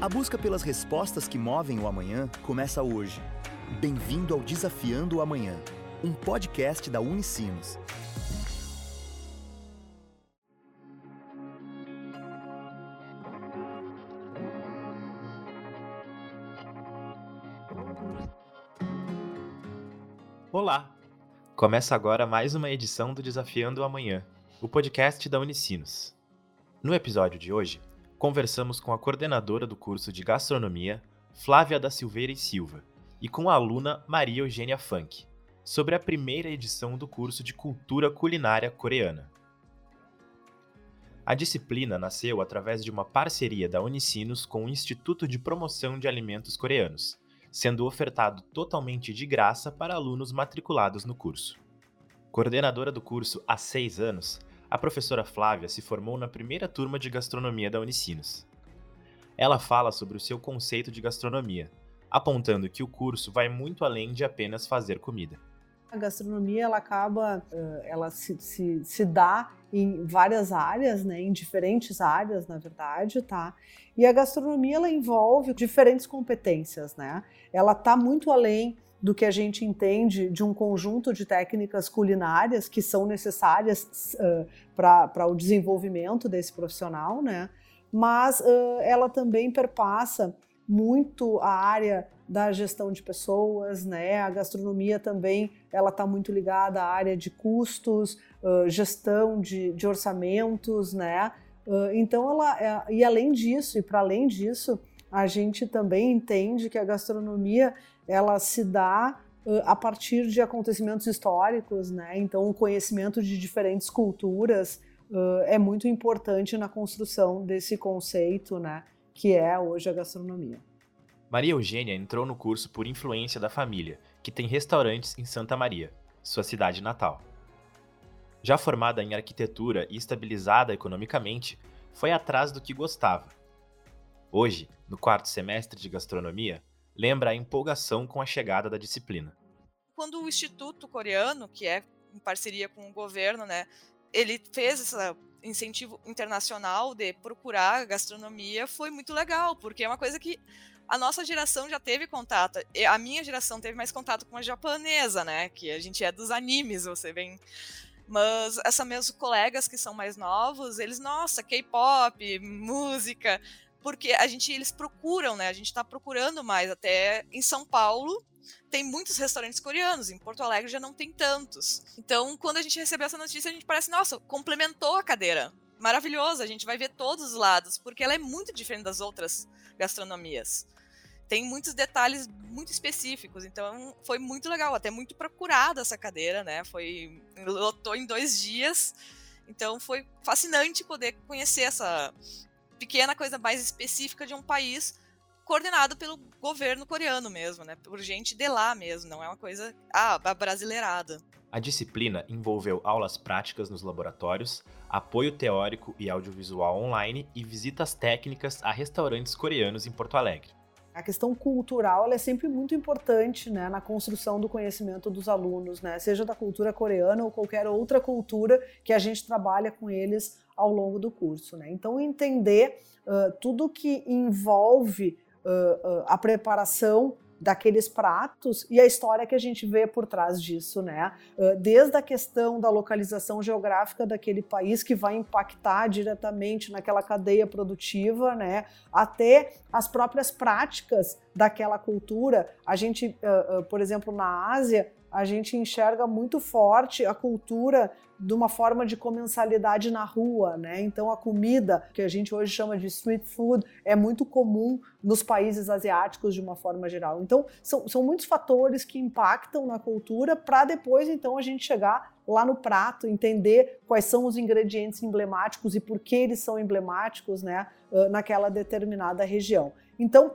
A busca pelas respostas que movem o amanhã começa hoje. Bem-vindo ao Desafiando o Amanhã, um podcast da Unicinos. Olá! Começa agora mais uma edição do Desafiando o Amanhã, o podcast da Unicinos. No episódio de hoje, conversamos com a coordenadora do curso de Gastronomia, Flávia da Silveira e Silva, e com a aluna Maria Eugênia Funk, sobre a primeira edição do curso de Cultura Culinária Coreana. A disciplina nasceu através de uma parceria da Unicinos com o Instituto de Promoção de Alimentos Coreanos, sendo ofertado totalmente de graça para alunos matriculados no curso. Coordenadora do curso há seis anos, a professora Flávia se formou na primeira turma de gastronomia da Unicinos. Ela fala sobre o seu conceito de gastronomia, apontando que o curso vai muito além de apenas fazer comida. A gastronomia ela acaba, ela se, se, se dá em várias áreas, né, em diferentes áreas, na verdade, tá? E a gastronomia ela envolve diferentes competências, né? Ela está muito além do que a gente entende de um conjunto de técnicas culinárias que são necessárias uh, para o desenvolvimento desse profissional, né? Mas uh, ela também perpassa muito a área da gestão de pessoas, né? A gastronomia também ela está muito ligada à área de custos, uh, gestão de, de, orçamentos, né? Uh, então ela e além disso e para além disso a gente também entende que a gastronomia ela se dá uh, a partir de acontecimentos históricos, né? Então o conhecimento de diferentes culturas é muito importante na construção desse conceito, né? Que é hoje a gastronomia. Maria Eugênia entrou no curso por influência da família, que tem restaurantes em Santa Maria, sua cidade natal. Já formada em arquitetura e estabilizada economicamente, foi atrás do que gostava. Hoje, no quarto semestre de gastronomia, lembra a empolgação com a chegada da disciplina. Quando o Instituto Coreano, que é em parceria com o governo, né, ele fez esse incentivo internacional de procurar gastronomia, foi muito legal, porque é uma coisa que a nossa geração já teve contato. A minha geração teve mais contato com a japonesa, né? Que a gente é dos animes, você vem. Mas essa meus colegas que são mais novos, eles, nossa, K-pop, música, porque a gente eles procuram, né? A gente está procurando mais até em São Paulo. Tem muitos restaurantes coreanos, em Porto Alegre já não tem tantos. Então, quando a gente recebeu essa notícia, a gente parece, nossa, complementou a cadeira. Maravilhoso, a gente vai ver todos os lados, porque ela é muito diferente das outras gastronomias tem muitos detalhes muito específicos, então foi muito legal, até muito procurada essa cadeira, né? Foi lotou em dois dias, então foi fascinante poder conhecer essa pequena coisa mais específica de um país coordenado pelo governo coreano mesmo, né? Por gente de lá mesmo, não é uma coisa ah, brasileirada. A disciplina envolveu aulas práticas nos laboratórios, apoio teórico e audiovisual online e visitas técnicas a restaurantes coreanos em Porto Alegre. A questão cultural é sempre muito importante né, na construção do conhecimento dos alunos, né, seja da cultura coreana ou qualquer outra cultura que a gente trabalha com eles ao longo do curso. Né? Então, entender uh, tudo que envolve uh, uh, a preparação daqueles pratos e a história que a gente vê por trás disso, né? Desde a questão da localização geográfica daquele país que vai impactar diretamente naquela cadeia produtiva, né? Até as próprias práticas daquela cultura. A gente, por exemplo, na Ásia, a gente enxerga muito forte a cultura de uma forma de comensalidade na rua, né? Então a comida, que a gente hoje chama de street food, é muito comum nos países asiáticos de uma forma geral. Então são, são muitos fatores que impactam na cultura para depois então a gente chegar lá no prato, entender quais são os ingredientes emblemáticos e por que eles são emblemáticos, né, naquela determinada região. Então,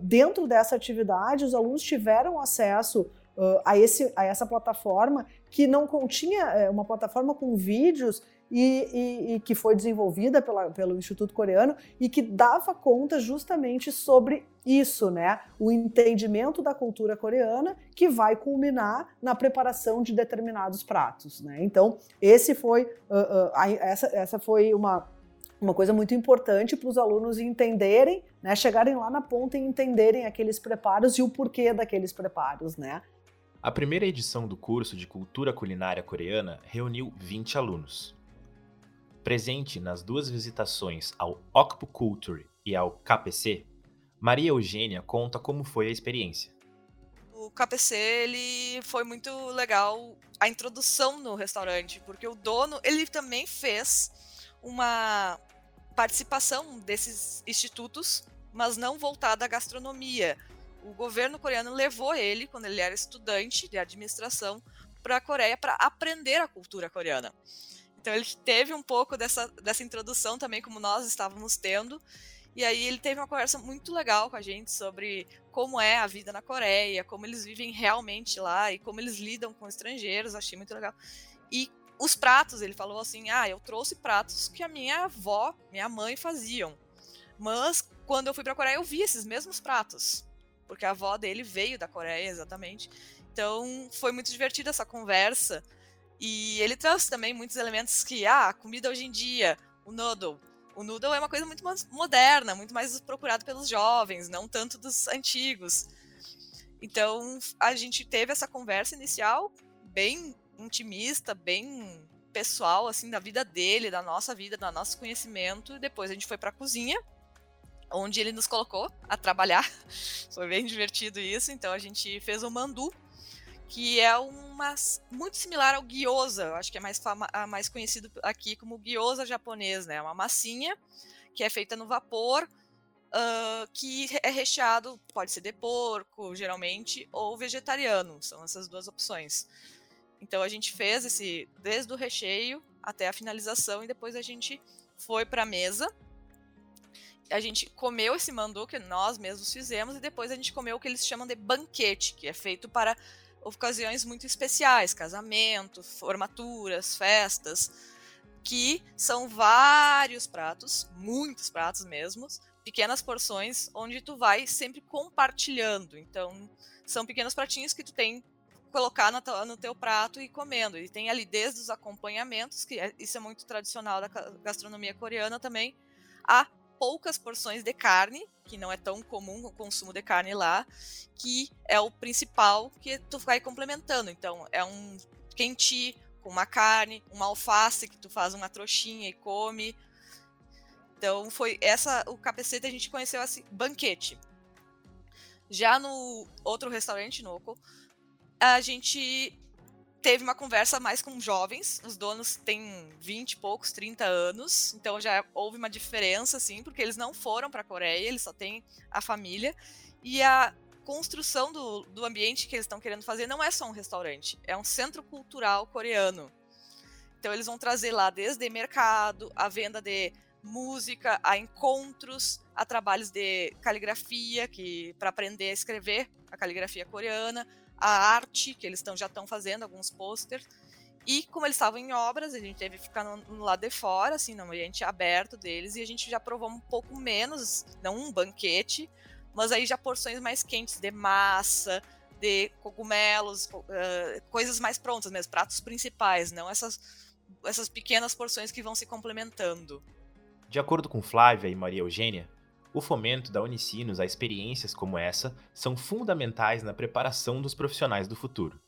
dentro dessa atividade, os alunos tiveram acesso uh, a, esse, a essa plataforma que não continha é, uma plataforma com vídeos e, e, e, que foi desenvolvida pela, pelo Instituto Coreano e que dava conta justamente sobre isso, né? O entendimento da cultura coreana que vai culminar na preparação de determinados pratos, né? Então, esse foi, uh, uh, essa, essa foi uma uma coisa muito importante para os alunos entenderem, né, chegarem lá na ponta e entenderem aqueles preparos e o porquê daqueles preparos, né? A primeira edição do curso de Cultura Culinária Coreana reuniu 20 alunos. Presente nas duas visitações ao Okpu Culture e ao KPC, Maria Eugênia conta como foi a experiência. O KPC ele foi muito legal a introdução no restaurante, porque o dono ele também fez uma participação desses institutos, mas não voltada à gastronomia o governo coreano levou ele, quando ele era estudante de administração, para a Coreia para aprender a cultura coreana. Então ele teve um pouco dessa, dessa introdução também, como nós estávamos tendo. E aí ele teve uma conversa muito legal com a gente sobre como é a vida na Coreia, como eles vivem realmente lá e como eles lidam com estrangeiros. Achei muito legal. E os pratos, ele falou assim: ah, eu trouxe pratos que a minha avó, minha mãe faziam. Mas quando eu fui para a Coreia, eu vi esses mesmos pratos porque a avó dele veio da Coreia, exatamente. Então, foi muito divertida essa conversa. E ele trouxe também muitos elementos que, ah, a comida hoje em dia, o noodle. O noodle é uma coisa muito mais moderna, muito mais procurado pelos jovens, não tanto dos antigos. Então, a gente teve essa conversa inicial bem intimista, bem pessoal, assim, da vida dele, da nossa vida, do nosso conhecimento. Depois a gente foi para a cozinha onde ele nos colocou a trabalhar. Foi bem divertido isso. Então a gente fez o mandu, que é uma muito similar ao gyoza. Acho que é mais, mais conhecido aqui como gyoza japonês, né? É uma massinha que é feita no vapor, uh, que é recheado, pode ser de porco, geralmente, ou vegetariano. São essas duas opções. Então a gente fez esse desde o recheio até a finalização e depois a gente foi para a mesa a gente comeu esse mandu que nós mesmos fizemos e depois a gente comeu o que eles chamam de banquete, que é feito para ocasiões muito especiais, casamento, formaturas, festas, que são vários pratos, muitos pratos mesmo, pequenas porções onde tu vai sempre compartilhando. Então, são pequenos pratinhos que tu tem colocar no teu, no teu prato e comendo. E tem ali desde os acompanhamentos, que é, isso é muito tradicional da gastronomia coreana também, a poucas porções de carne, que não é tão comum o consumo de carne lá, que é o principal que tu vai complementando. Então, é um quenti com uma carne, uma alface que tu faz uma trouxinha e come. Então, foi essa o capacete a gente conheceu assim, banquete. Já no outro restaurante, Noco, a gente teve uma conversa mais com jovens, os donos têm 20 e poucos, 30 anos, então já houve uma diferença, assim, porque eles não foram para a Coreia, eles só têm a família, e a construção do, do ambiente que eles estão querendo fazer não é só um restaurante, é um centro cultural coreano. Então eles vão trazer lá desde mercado, a venda de música, a encontros, a trabalhos de caligrafia, que para aprender a escrever a caligrafia coreana, a arte, que eles tão, já estão fazendo, alguns posters. E como eles estavam em obras, a gente teve que ficar no, no, lado de fora, assim, no ambiente aberto deles, e a gente já provou um pouco menos, não um banquete, mas aí já porções mais quentes de massa, de cogumelos, uh, coisas mais prontas mesmo, pratos principais, não essas, essas pequenas porções que vão se complementando. De acordo com Flávia e Maria Eugênia, o fomento da Unicinos a experiências como essa são fundamentais na preparação dos profissionais do futuro.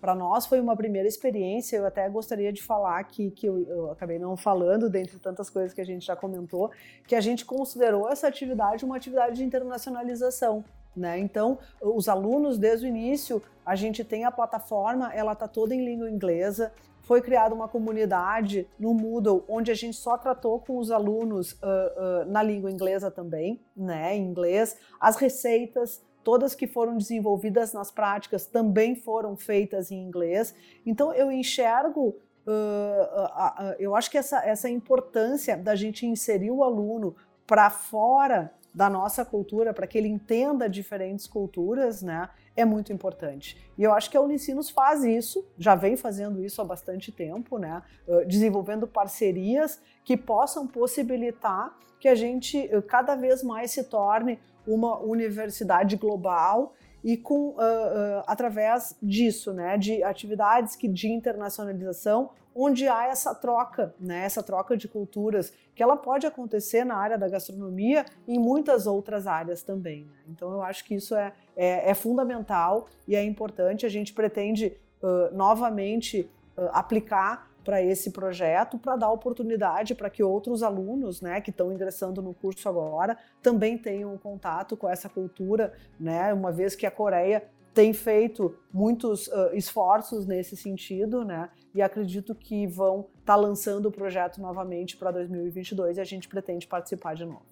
Para nós foi uma primeira experiência, eu até gostaria de falar aqui, que eu, eu acabei não falando, dentre tantas coisas que a gente já comentou, que a gente considerou essa atividade uma atividade de internacionalização. Né? Então, os alunos, desde o início, a gente tem a plataforma, ela está toda em língua inglesa, foi criada uma comunidade no Moodle, onde a gente só tratou com os alunos uh, uh, na língua inglesa também, né, em inglês. As receitas, todas que foram desenvolvidas nas práticas, também foram feitas em inglês. Então, eu enxergo Uh, eu acho que essa, essa importância da gente inserir o aluno para fora da nossa cultura, para que ele entenda diferentes culturas, né, é muito importante. E eu acho que a Unicinos faz isso, já vem fazendo isso há bastante tempo, né? desenvolvendo parcerias que possam possibilitar que a gente cada vez mais se torne uma universidade global e com uh, uh, através disso, né, de atividades que de internacionalização, onde há essa troca, né, essa troca de culturas, que ela pode acontecer na área da gastronomia e em muitas outras áreas também. Né? Então eu acho que isso é, é, é, fundamental e é importante. A gente pretende uh, novamente aplicar para esse projeto, para dar oportunidade para que outros alunos, né, que estão ingressando no curso agora, também tenham contato com essa cultura, né, uma vez que a Coreia tem feito muitos uh, esforços nesse sentido, né, e acredito que vão estar tá lançando o projeto novamente para 2022 e a gente pretende participar de novo.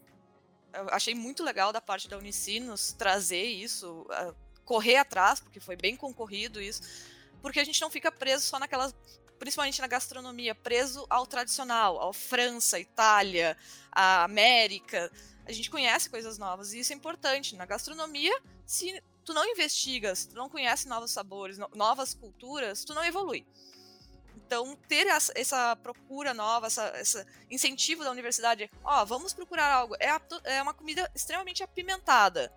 Eu achei muito legal da parte da Unicinos trazer isso, uh, correr atrás, porque foi bem concorrido isso, porque a gente não fica preso só naquelas principalmente na gastronomia, preso ao tradicional, ao França, Itália, a América. A gente conhece coisas novas e isso é importante. Na gastronomia, se tu não investigas, tu não conhece novos sabores, novas culturas, tu não evolui. Então, ter essa, essa procura nova, esse incentivo da universidade, ó, vamos procurar algo. É, a, é uma comida extremamente apimentada.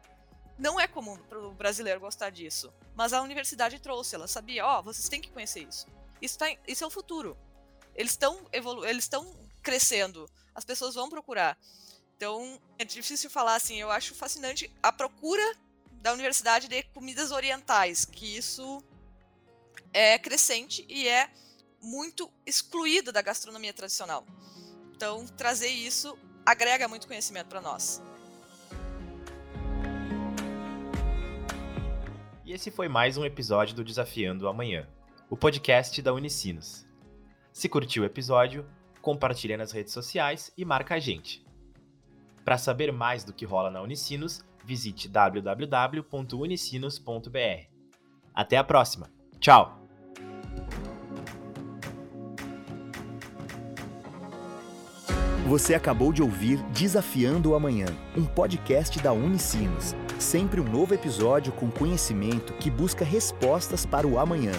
Não é comum para o brasileiro gostar disso. Mas a universidade trouxe, ela sabia, ó, vocês têm que conhecer isso. Isso, tá, isso é o futuro. Eles estão evolu eles estão crescendo. As pessoas vão procurar. Então, é difícil falar assim, eu acho fascinante a procura da universidade de comidas orientais, que isso é crescente e é muito excluído da gastronomia tradicional. Então, trazer isso agrega muito conhecimento para nós. E esse foi mais um episódio do Desafiando Amanhã o podcast da Unicinos. Se curtiu o episódio, compartilha nas redes sociais e marca a gente. Para saber mais do que rola na Unicinos, visite www.unicinos.br. Até a próxima. Tchau! Você acabou de ouvir Desafiando o Amanhã, um podcast da Unicinos. Sempre um novo episódio com conhecimento que busca respostas para o amanhã.